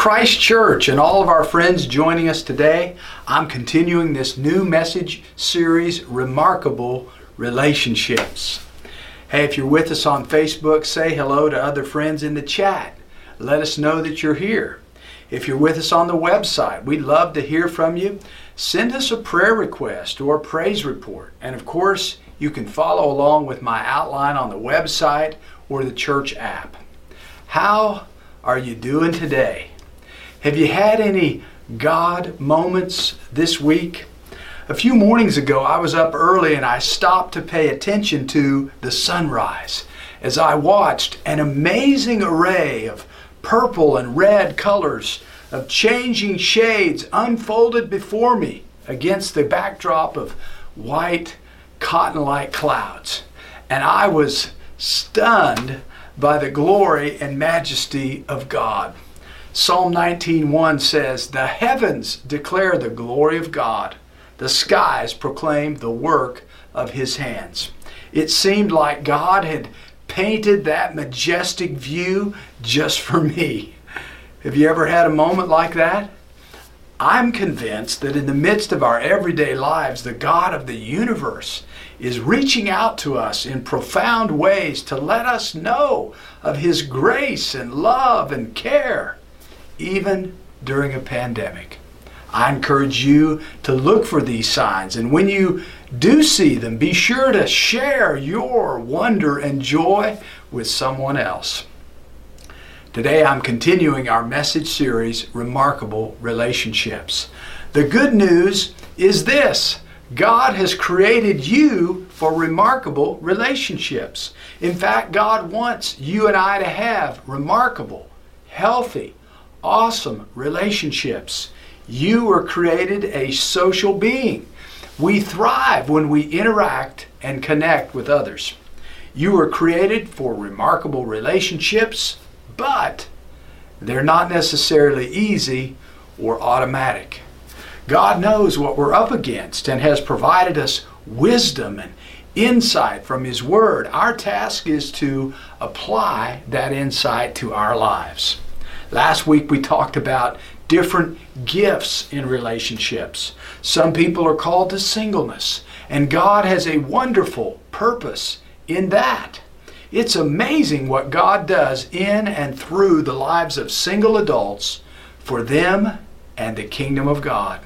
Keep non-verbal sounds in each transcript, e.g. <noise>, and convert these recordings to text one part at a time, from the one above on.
Christ Church, and all of our friends joining us today. I'm continuing this new message series, Remarkable Relationships. Hey, if you're with us on Facebook, say hello to other friends in the chat. Let us know that you're here. If you're with us on the website, we'd love to hear from you. Send us a prayer request or praise report. And of course, you can follow along with my outline on the website or the church app. How are you doing today? Have you had any God moments this week? A few mornings ago, I was up early and I stopped to pay attention to the sunrise as I watched an amazing array of purple and red colors of changing shades unfolded before me against the backdrop of white cotton like clouds. And I was stunned by the glory and majesty of God. Psalm 19:1 says, "The heavens declare the glory of God; the skies proclaim the work of his hands." It seemed like God had painted that majestic view just for <laughs> me. Have you ever had a moment like that? I'm convinced that in the midst of our everyday lives, the God of the universe is reaching out to us in profound ways to let us know of His grace and love and care, even during a pandemic. I encourage you to look for these signs, and when you do see them, be sure to share your wonder and joy with someone else. Today I'm continuing our message series, Remarkable Relationships. The good news is this God has created you for remarkable relationships. In fact, God wants you and I to have remarkable, healthy, awesome relationships. You were created a social being. We thrive when we interact and connect with others. You were created for remarkable relationships but they're not necessarily easy or automatic. God knows what we're up against and has provided us wisdom and insight from His Word. Our task is to apply that insight to our lives. Last week we talked about different gifts in relationships. Some people are called to singleness, and God has a wonderful purpose in that. It's amazing what God does in and through the lives of single adults for them and the kingdom of God.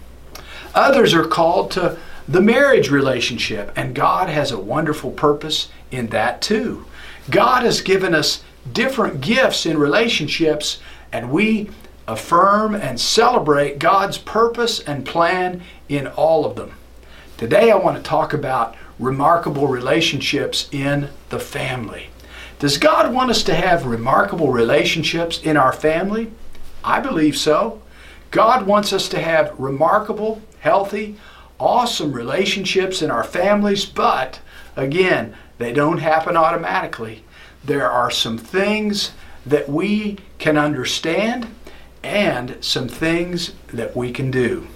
Others are called to the marriage relationship, and God has a wonderful purpose in that too. God has given us different gifts in relationships, and we affirm and celebrate God's purpose and plan in all of them. Today, I want to talk about remarkable relationships in the family. Does God want us to have remarkable relationships in our family? I believe so. God wants us to have remarkable, healthy, awesome relationships in our families, but again, they don't happen automatically. There are some things that we can understand and some things that we can do.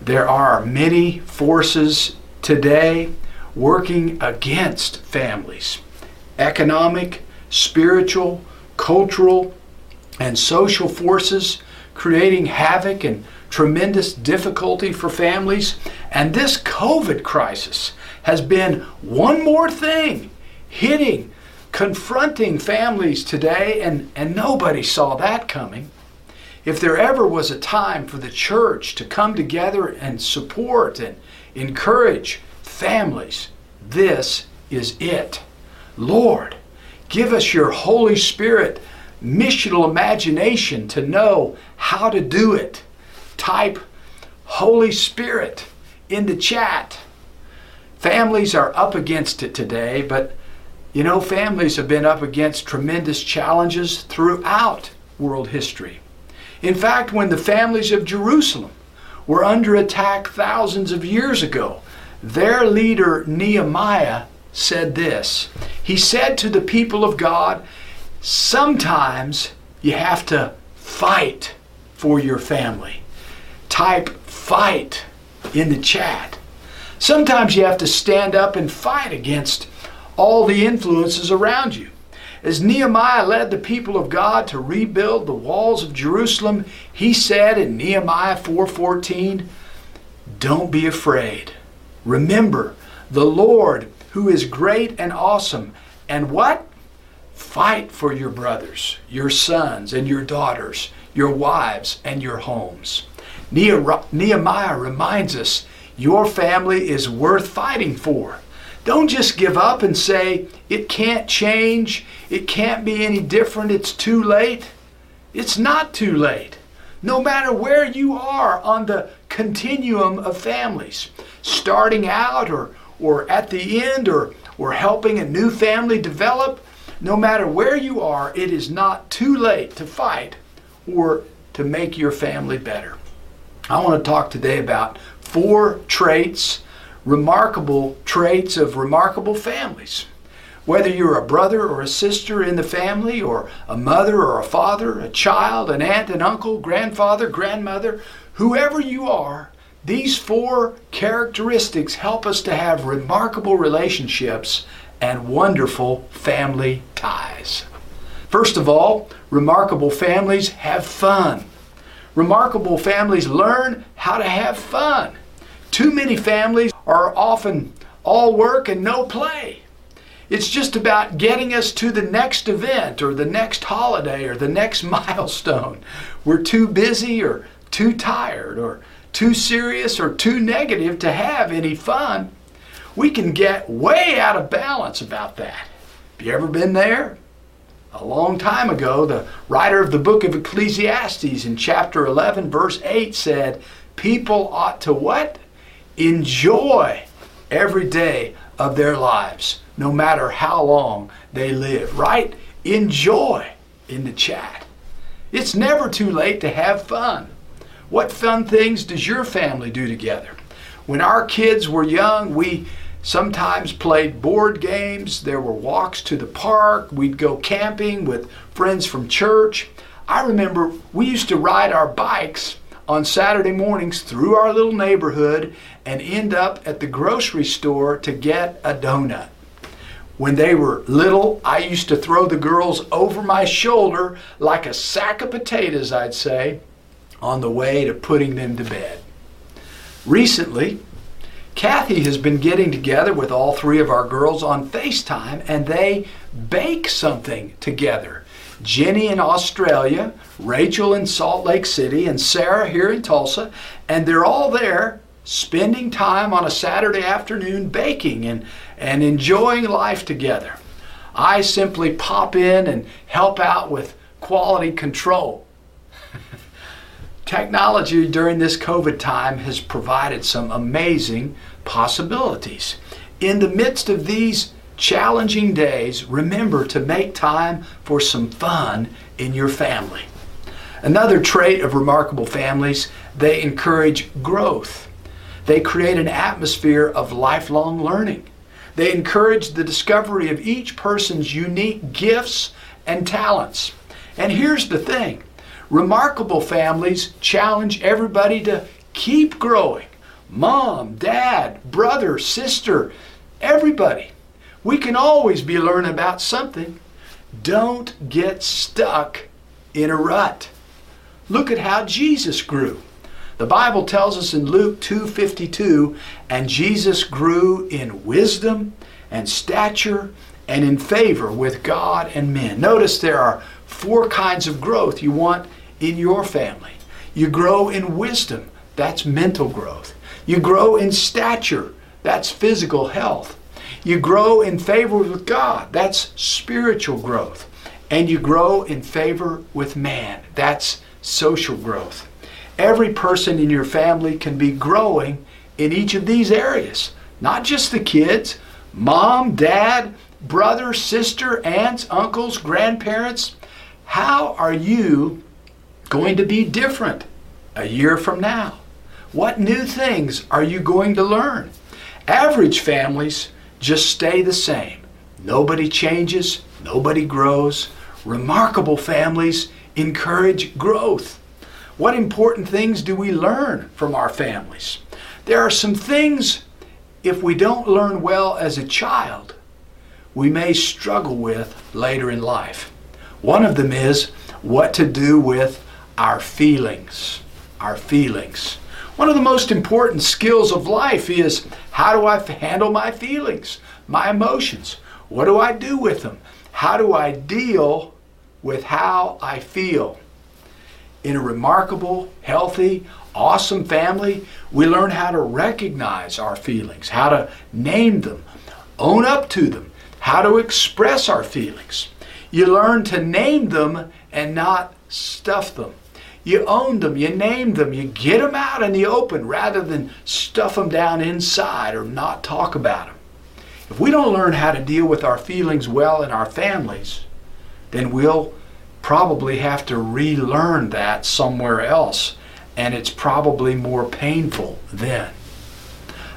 There are many forces today working against families economic, spiritual, cultural, and social forces creating havoc and tremendous difficulty for families. And this COVID crisis has been one more thing hitting, confronting families today, and, and nobody saw that coming. If there ever was a time for the church to come together and support and encourage families, this is it. Lord, give us your Holy Spirit missional imagination to know how to do it. Type Holy Spirit in the chat. Families are up against it today, but you know, families have been up against tremendous challenges throughout world history. In fact, when the families of Jerusalem were under attack thousands of years ago, their leader Nehemiah said this. He said to the people of God, sometimes you have to fight for your family. Type fight in the chat. Sometimes you have to stand up and fight against all the influences around you. As Nehemiah led the people of God to rebuild the walls of Jerusalem, he said in Nehemiah 4:14, "Don't be afraid. Remember the Lord who is great and awesome, and what? Fight for your brothers, your sons and your daughters, your wives and your homes." Nehemiah reminds us your family is worth fighting for. Don't just give up and say, it can't change, it can't be any different, it's too late. It's not too late. No matter where you are on the continuum of families, starting out or, or at the end or, or helping a new family develop, no matter where you are, it is not too late to fight or to make your family better. I want to talk today about four traits remarkable traits of remarkable families. Whether you're a brother or a sister in the family, or a mother or a father, a child, an aunt, an uncle, grandfather, grandmother, whoever you are, these four characteristics help us to have remarkable relationships and wonderful family ties. First of all, remarkable families have fun. Remarkable families learn how to have fun. Too many families are often all work and no play. It's just about getting us to the next event or the next holiday or the next <laughs> milestone. We're too busy or too tired or too serious or too negative to have any fun. We can get way out of balance about that. Have you ever been there? A long time ago, the writer of the book of Ecclesiastes in chapter 11, verse 8 said, People ought to what? Enjoy every day of their lives, no matter how long they live, right? Enjoy in the chat. It's never too late to have fun. What fun things does your family do together? When our kids were young, we sometimes played board games. There were walks to the park. We'd go camping with friends from church. I remember we used to ride our bikes on Saturday mornings through our little neighborhood and end up at the grocery store to get a donut. When they were little, I used to throw the girls over my shoulder like a sack of potatoes, I'd say, on the way to putting them to bed. Recently, Kathy has been getting together with all three of our girls on FaceTime and they bake something together. Jenny in Australia, Rachel in Salt Lake City, and Sarah here in Tulsa, and they're all there spending time on a Saturday afternoon baking and, and enjoying life together. I simply pop in and help out with quality control. <laughs> Technology during this COVID time has provided some amazing possibilities. In the midst of these challenging days, remember to make time for some fun in your family. Another trait of remarkable families, they encourage growth. They create an atmosphere of lifelong learning. They encourage the discovery of each person's unique gifts and talents. And here's the thing remarkable families challenge everybody to keep growing. Mom, dad, brother, sister, everybody. We can always be learning about something. Don't get stuck in a rut. Look at how Jesus grew. The Bible tells us in Luke 2:52, and Jesus grew in wisdom and stature and in favor with God and men. Notice there are four kinds of growth you want in your family. You grow in wisdom, that's mental growth. You grow in stature, that's physical health. You grow in favor with God. That's spiritual growth. And you grow in favor with man. That's social growth. Every person in your family can be growing in each of these areas, not just the kids, mom, dad, brother, sister, aunts, uncles, grandparents. How are you going to be different a year from now? What new things are you going to learn? Average families just stay the same. Nobody changes, nobody grows. Remarkable families encourage growth. What important things do we learn from our families? There are some things, if we don't learn well as a child, we may struggle with later in life. One of them is what to do with our feelings. Our feelings. One of the most important skills of life is how do I handle my feelings, my emotions? What do I do with them? How do I deal with how I feel? In a remarkable, healthy, awesome family, we learn how to recognize our feelings, how to name them, own up to them, how to express our feelings. You learn to name them and not stuff them. You own them, you name them, you get them out in the open rather than stuff them down inside or not talk about them. If we don't learn how to deal with our feelings well in our families, then we'll probably have to relearn that somewhere else, and it's probably more painful then.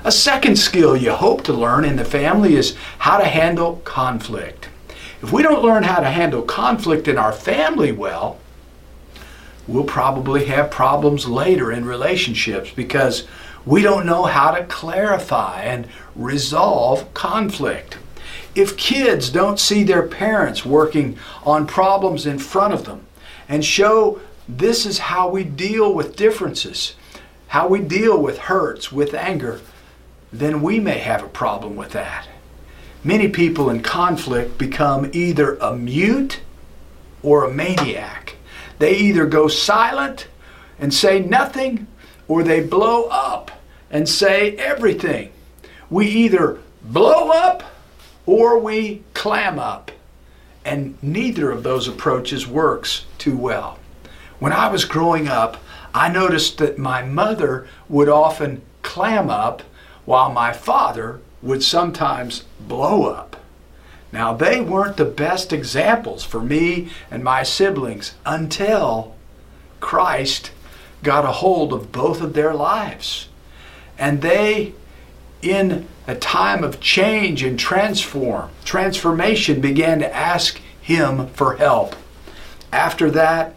A second skill you hope to learn in the family is how to handle conflict. If we don't learn how to handle conflict in our family well, we'll probably have problems later in relationships because we don't know how to clarify and resolve conflict. If kids don't see their parents working on problems in front of them and show this is how we deal with differences, how we deal with hurts, with anger, then we may have a problem with that. Many people in conflict become either a mute or a maniac. They either go silent and say nothing, or they blow up and say everything. We either blow up or we clam up. And neither of those approaches works too well. When I was growing up, I noticed that my mother would often clam up while my father would sometimes blow up. Now, they weren't the best examples for me and my siblings until Christ got a hold of both of their lives. And they, in a time of change and transform, transformation, began to ask him for help. After that,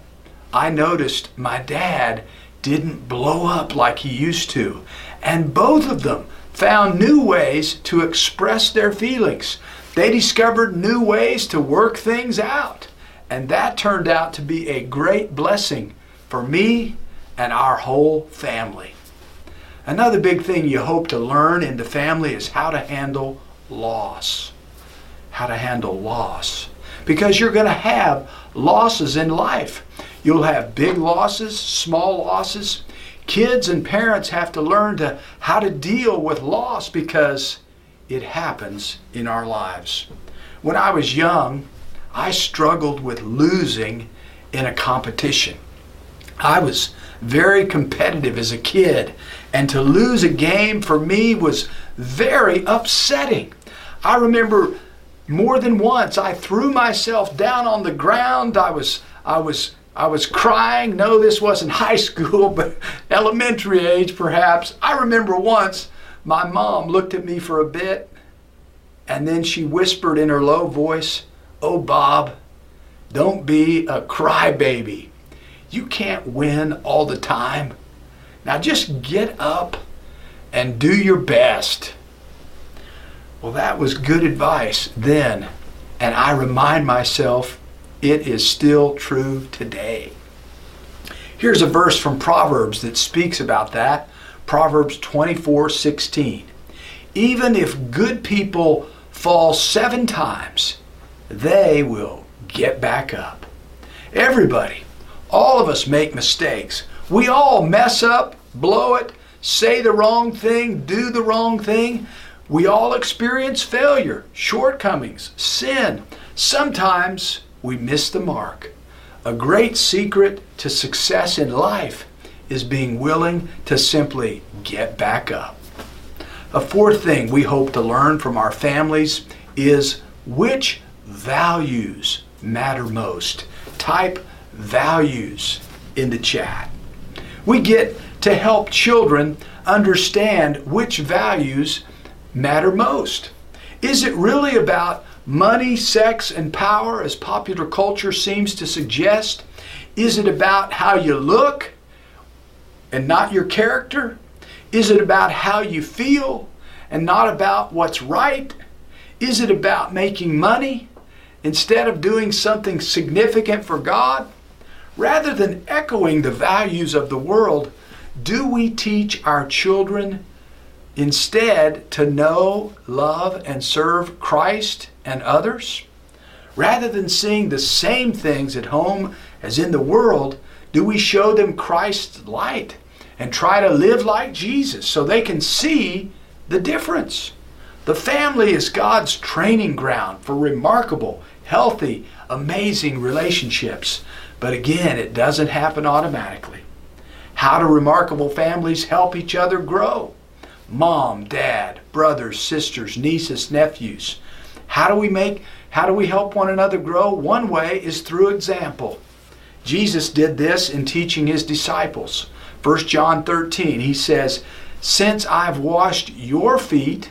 I noticed my dad didn't blow up like he used to. And both of them found new ways to express their feelings. They discovered new ways to work things out. And that turned out to be a great blessing for me and our whole family. Another big thing you hope to learn in the family is how to handle loss. How to handle loss. Because you're going to have losses in life. You'll have big losses, small losses. Kids and parents have to learn to how to deal with loss because it happens in our lives. When I was young, I struggled with losing in a competition. I was very competitive as a kid, and to lose a game for me was very upsetting. I remember more than once I threw myself down on the ground. I was I was I was crying. No, this wasn't <laughs> high school, but elementary age perhaps. I remember once my mom looked at me for a bit and then she whispered in her low voice, Oh, Bob, don't be a crybaby. You can't win all the time. Now just get up and do your best. Well, that was good advice then, and I remind myself it is still true today. Here's a verse from Proverbs that speaks about that. Proverbs 24 16. Even if good people fall seven times, they will get back up. Everybody, all of us make mistakes. We all mess up, blow it, say the wrong thing, do the wrong thing. We all experience failure, shortcomings, sin. Sometimes we miss the mark. A great secret to success in life is being willing to simply get back up. A fourth thing we hope to learn from our families is which values matter most. Type values in the chat. We get to help children understand which values matter most. Is it really about money, sex, and power, as popular culture seems to suggest? Is it about how you look and not your character? Is it about how you feel and not about what's right? Is it about making money instead of doing something significant for God? Rather than echoing the values of the world, do we teach our children instead to know, love, and serve Christ and others? Rather than seeing the same things at home as in the world, do we show them Christ's light and try to live like Jesus so they can see the difference? The family is God's training ground for remarkable, healthy, amazing relationships. But again, it doesn't happen automatically. How do remarkable families help each other grow? Mom, dad, brothers, sisters, nieces, nephews. How do we make how do we help one another grow? One way is through example. Jesus did this in teaching his disciples. 1 John 13, he says, Since I've washed your feet,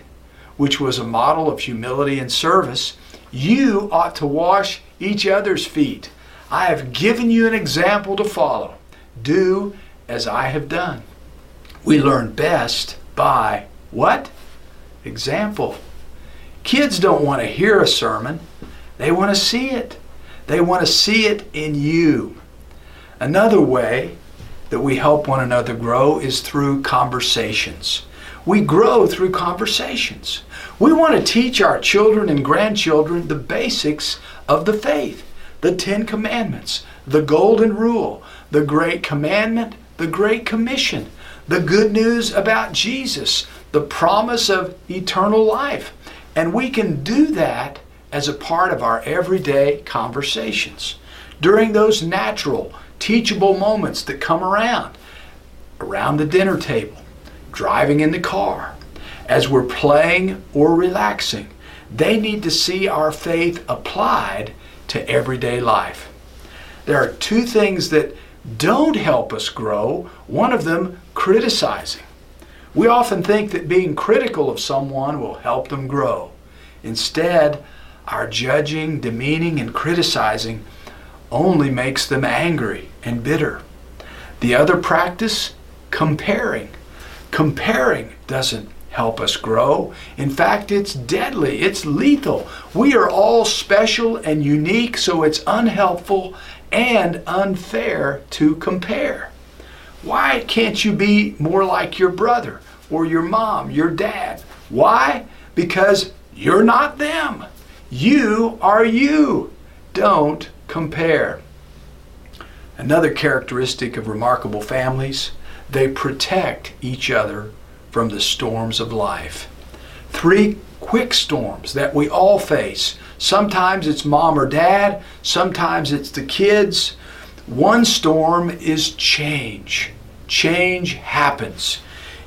which was a model of humility and service, you ought to wash each other's feet. I have given you an example to follow. Do as I have done. We learn best by what? Example. Kids don't want to hear a sermon, they want to see it. They want to see it in you. Another way that we help one another grow is through conversations. We grow through conversations. We want to teach our children and grandchildren the basics of the faith, the Ten Commandments, the Golden Rule, the Great Commandment, the Great Commission, the good news about Jesus, the promise of eternal life. And we can do that as a part of our everyday conversations. During those natural, teachable moments that come around, around the dinner table, driving in the car, as we're playing or relaxing, they need to see our faith applied to everyday life. There are two things that don't help us grow. One of them, criticizing. We often think that being critical of someone will help them grow. Instead, our judging, demeaning, and criticizing only makes them angry and bitter. The other practice, comparing. Comparing doesn't help us grow. In fact, it's deadly, it's lethal. We are all special and unique, so it's unhelpful and unfair to compare. Why can't you be more like your brother or your mom, your dad? Why? Because you're not them. You are you. Don't compare. Another characteristic of remarkable families, they protect each other from the storms of life. Three quick storms that we all face. Sometimes it's mom or dad, sometimes it's the kids. One storm is change. Change happens.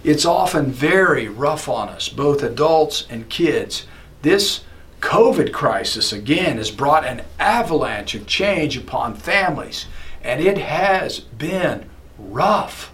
It's often very rough on us, both adults and kids. This COVID crisis again has brought an avalanche of change upon families, and it has been rough.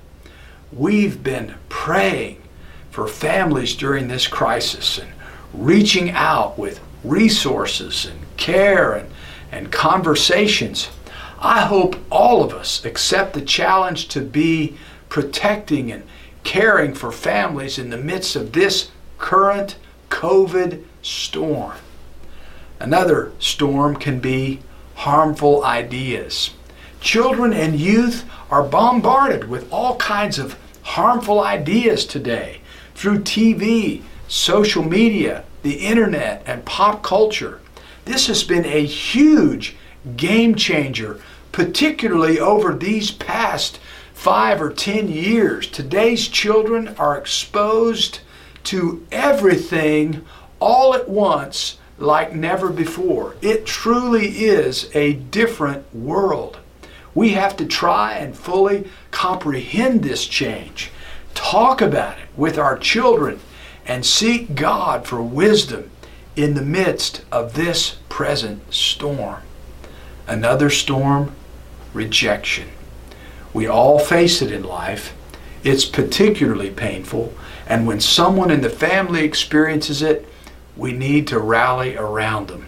We've been praying for families during this crisis and reaching out with resources and care and, and conversations. I hope all of us accept the challenge to be protecting and caring for families in the midst of this current COVID storm. Another storm can be harmful ideas. Children and youth are bombarded with all kinds of harmful ideas today through TV, social media, the internet, and pop culture. This has been a huge game changer, particularly over these past five or ten years. Today's children are exposed to everything all at once like never before. It truly is a different world. We have to try and fully comprehend this change, talk about it with our children, and seek God for wisdom in the midst of this present storm. Another storm, rejection. We all face it in life. It's particularly painful, and when someone in the family experiences it, we need to rally around them.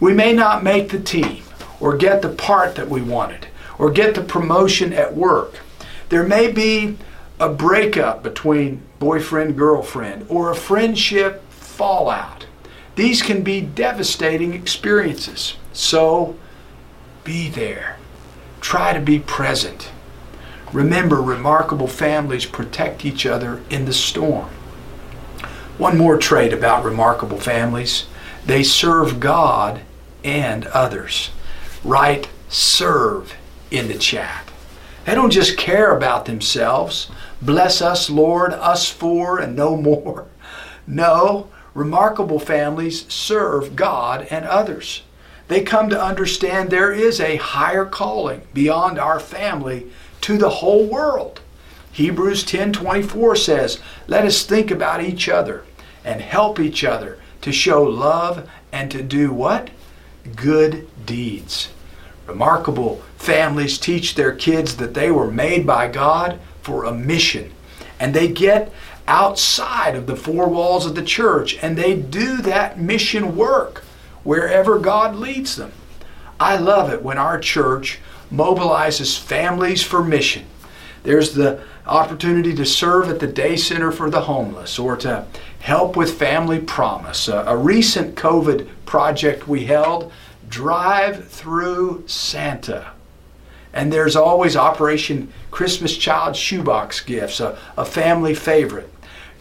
We may not make the team or get the part that we wanted or get the promotion at work. There may be a breakup between boyfriend girlfriend or a friendship fallout. These can be devastating experiences. So be there. Try to be present. Remember, remarkable families protect each other in the storm. One more trait about remarkable families they serve God and others. Write serve in the chat. They don't just care about themselves. Bless us, Lord, us four, and no more. No, remarkable families serve God and others. They come to understand there is a higher calling beyond our family to the whole world. Hebrews 10:24 says, "Let us think about each other and help each other to show love and to do what? Good deeds." Remarkable families teach their kids that they were made by God for a mission. And they get outside of the four walls of the church and they do that mission work wherever God leads them. I love it when our church mobilizes families for mission. There's the opportunity to serve at the day center for the homeless or to help with family promise. A, recent COVID project we held, Drive Through Santa. And there's always Operation Christmas Child Shoebox Gifts, a, a family favorite.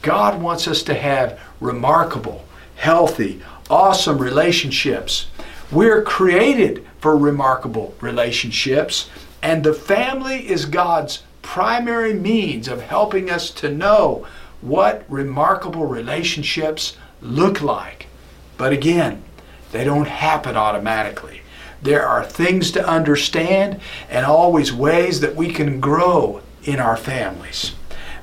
God wants us to have remarkable, healthy, awesome relationships. We're created for remarkable relationships, and the family is God's primary means of helping us to know what remarkable relationships look like. But again, they don't happen automatically. There are things to understand and always ways that we can grow in our families.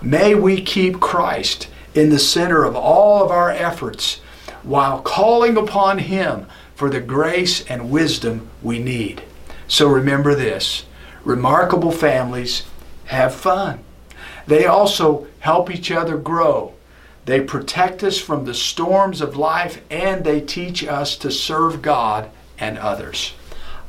May we keep Christ in the center of all of our efforts while calling upon Him for the grace and wisdom we need. So remember this remarkable families have fun. They also help each other grow. They protect us from the storms of life and they teach us to serve God and others.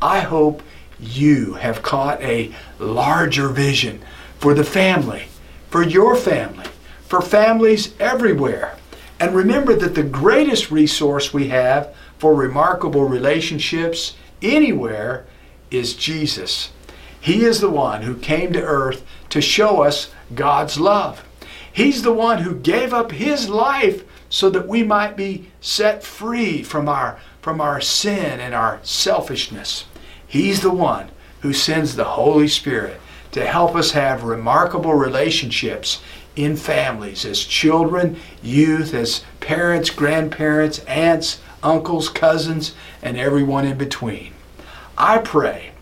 I hope you have caught a larger vision for the family, for your family, for families everywhere. And remember that the greatest resource we have for remarkable relationships anywhere is Jesus. He is the one who came to earth to show us God's love. He's the one who gave up his life so that we might be set free from our, from our sin and our selfishness. He's the one who sends the Holy Spirit to help us have remarkable relationships in families as children, youth, as parents, grandparents, aunts, uncles, cousins, and everyone in between. I pray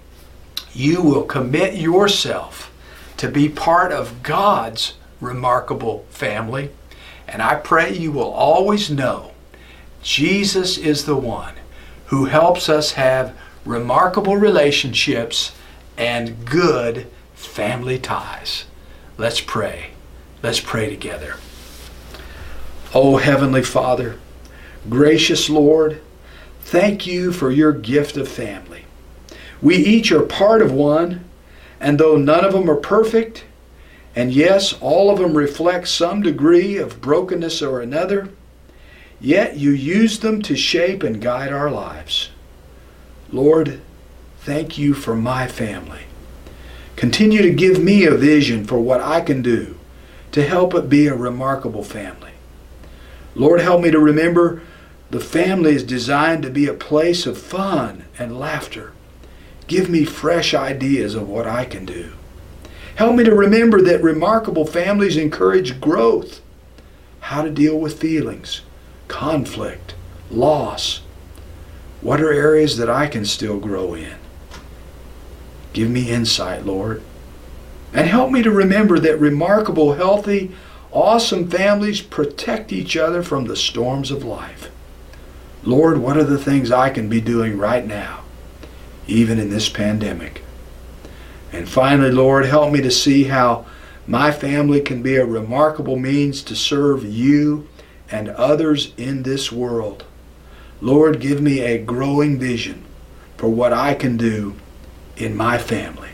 you will commit yourself to be part of God's remarkable family. And I pray you will always know Jesus is the one who helps us have remarkable relationships and good family ties. Let's pray. Let's pray together. Oh, Heavenly Father, gracious Lord, thank you for your gift of family. We each are part of one, and though none of them are perfect, and yes, all of them reflect some degree of brokenness or another, yet you use them to shape and guide our lives. Lord, thank you for my family. Continue to give me a vision for what I can do to help it be a remarkable family. Lord, help me to remember the family is designed to be a place of fun and laughter. Give me fresh ideas of what I can do. Help me to remember that remarkable families encourage growth, how to deal with feelings, conflict, loss. What are areas that I can still grow in? Give me insight, Lord. And help me to remember that remarkable, healthy, awesome families protect each other from the storms of life. Lord, what are the things I can be doing right now, even in this pandemic? And finally, Lord, help me to see how my family can be a remarkable means to serve you and others in this world. Lord, give me a growing vision for what I can do in my family.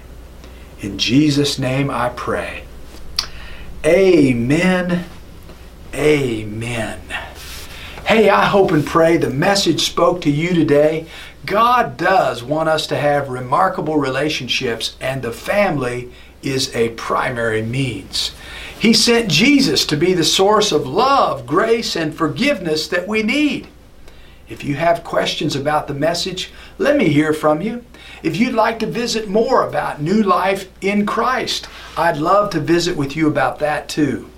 In Jesus' name I pray. Amen. Amen. Hey, I hope and pray the message spoke to you today. God does want us to have remarkable relationships, and the family is a primary means. He sent Jesus to be the source of love, grace, and forgiveness that we need. If you have questions about the message, let me hear from you. If you'd like to visit more about new life in Christ, I'd love to visit with you about that too.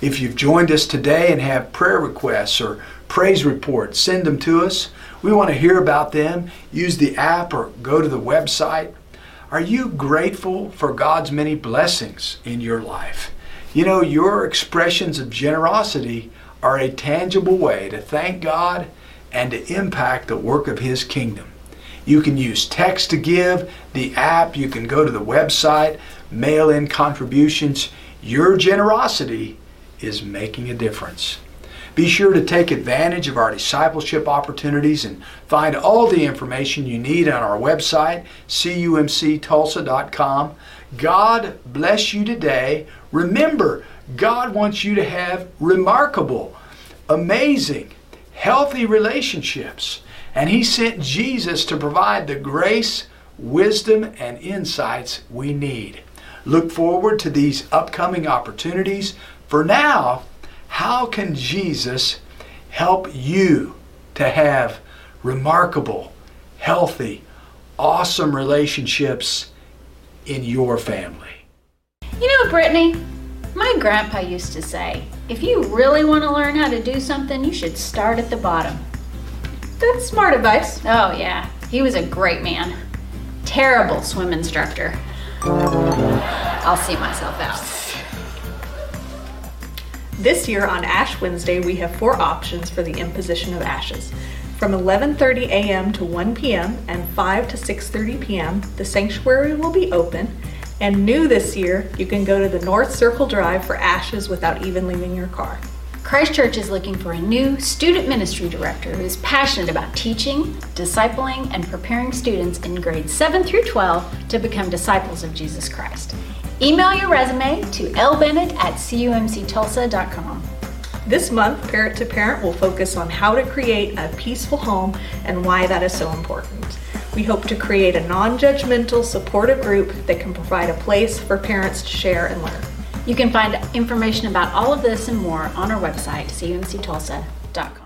If you've joined us today and have prayer requests or praise reports, send them to us. We want to hear about them. Use the app or go to the website. Are you grateful for God's many blessings in your life? You know, your expressions of generosity are a tangible way to thank God and to impact the work of His kingdom. You can use text to give, the app, you can go to the website, mail in contributions. Your generosity is making a difference. Be sure to take advantage of our discipleship opportunities and find all the information you need on our website, cumctulsa.com. God bless you today. Remember, God wants you to have remarkable, amazing, healthy relationships. And He sent Jesus to provide the grace, wisdom, and insights we need. Look forward to these upcoming opportunities. For now, how can Jesus help you to have remarkable, healthy, awesome relationships in your family? You know, Brittany, my grandpa used to say, if you really want to learn how to do something, you should start at the bottom. That's smart advice. Oh, yeah. He was a great man. Terrible swim instructor. I'll see myself out. This year on Ash Wednesday, we have four options for the imposition of ashes. From 11:30 a.m. to 1 p.m. and 5 to 6:30 p.m., the sanctuary will be open. And new this year, you can go to the North Circle Drive for ashes without even leaving your car. Christchurch is looking for a new student ministry director who is passionate about teaching, discipling, and preparing students in grades 7 through 12 to become disciples of Jesus Christ. Email your resume to lbennett at cumctulsa.com. This month, Parent to Parent will focus on how to create a peaceful home and why that is so important. We hope to create a non judgmental, supportive group that can provide a place for parents to share and learn. You can find information about all of this and more on our website, cumctulsa.com.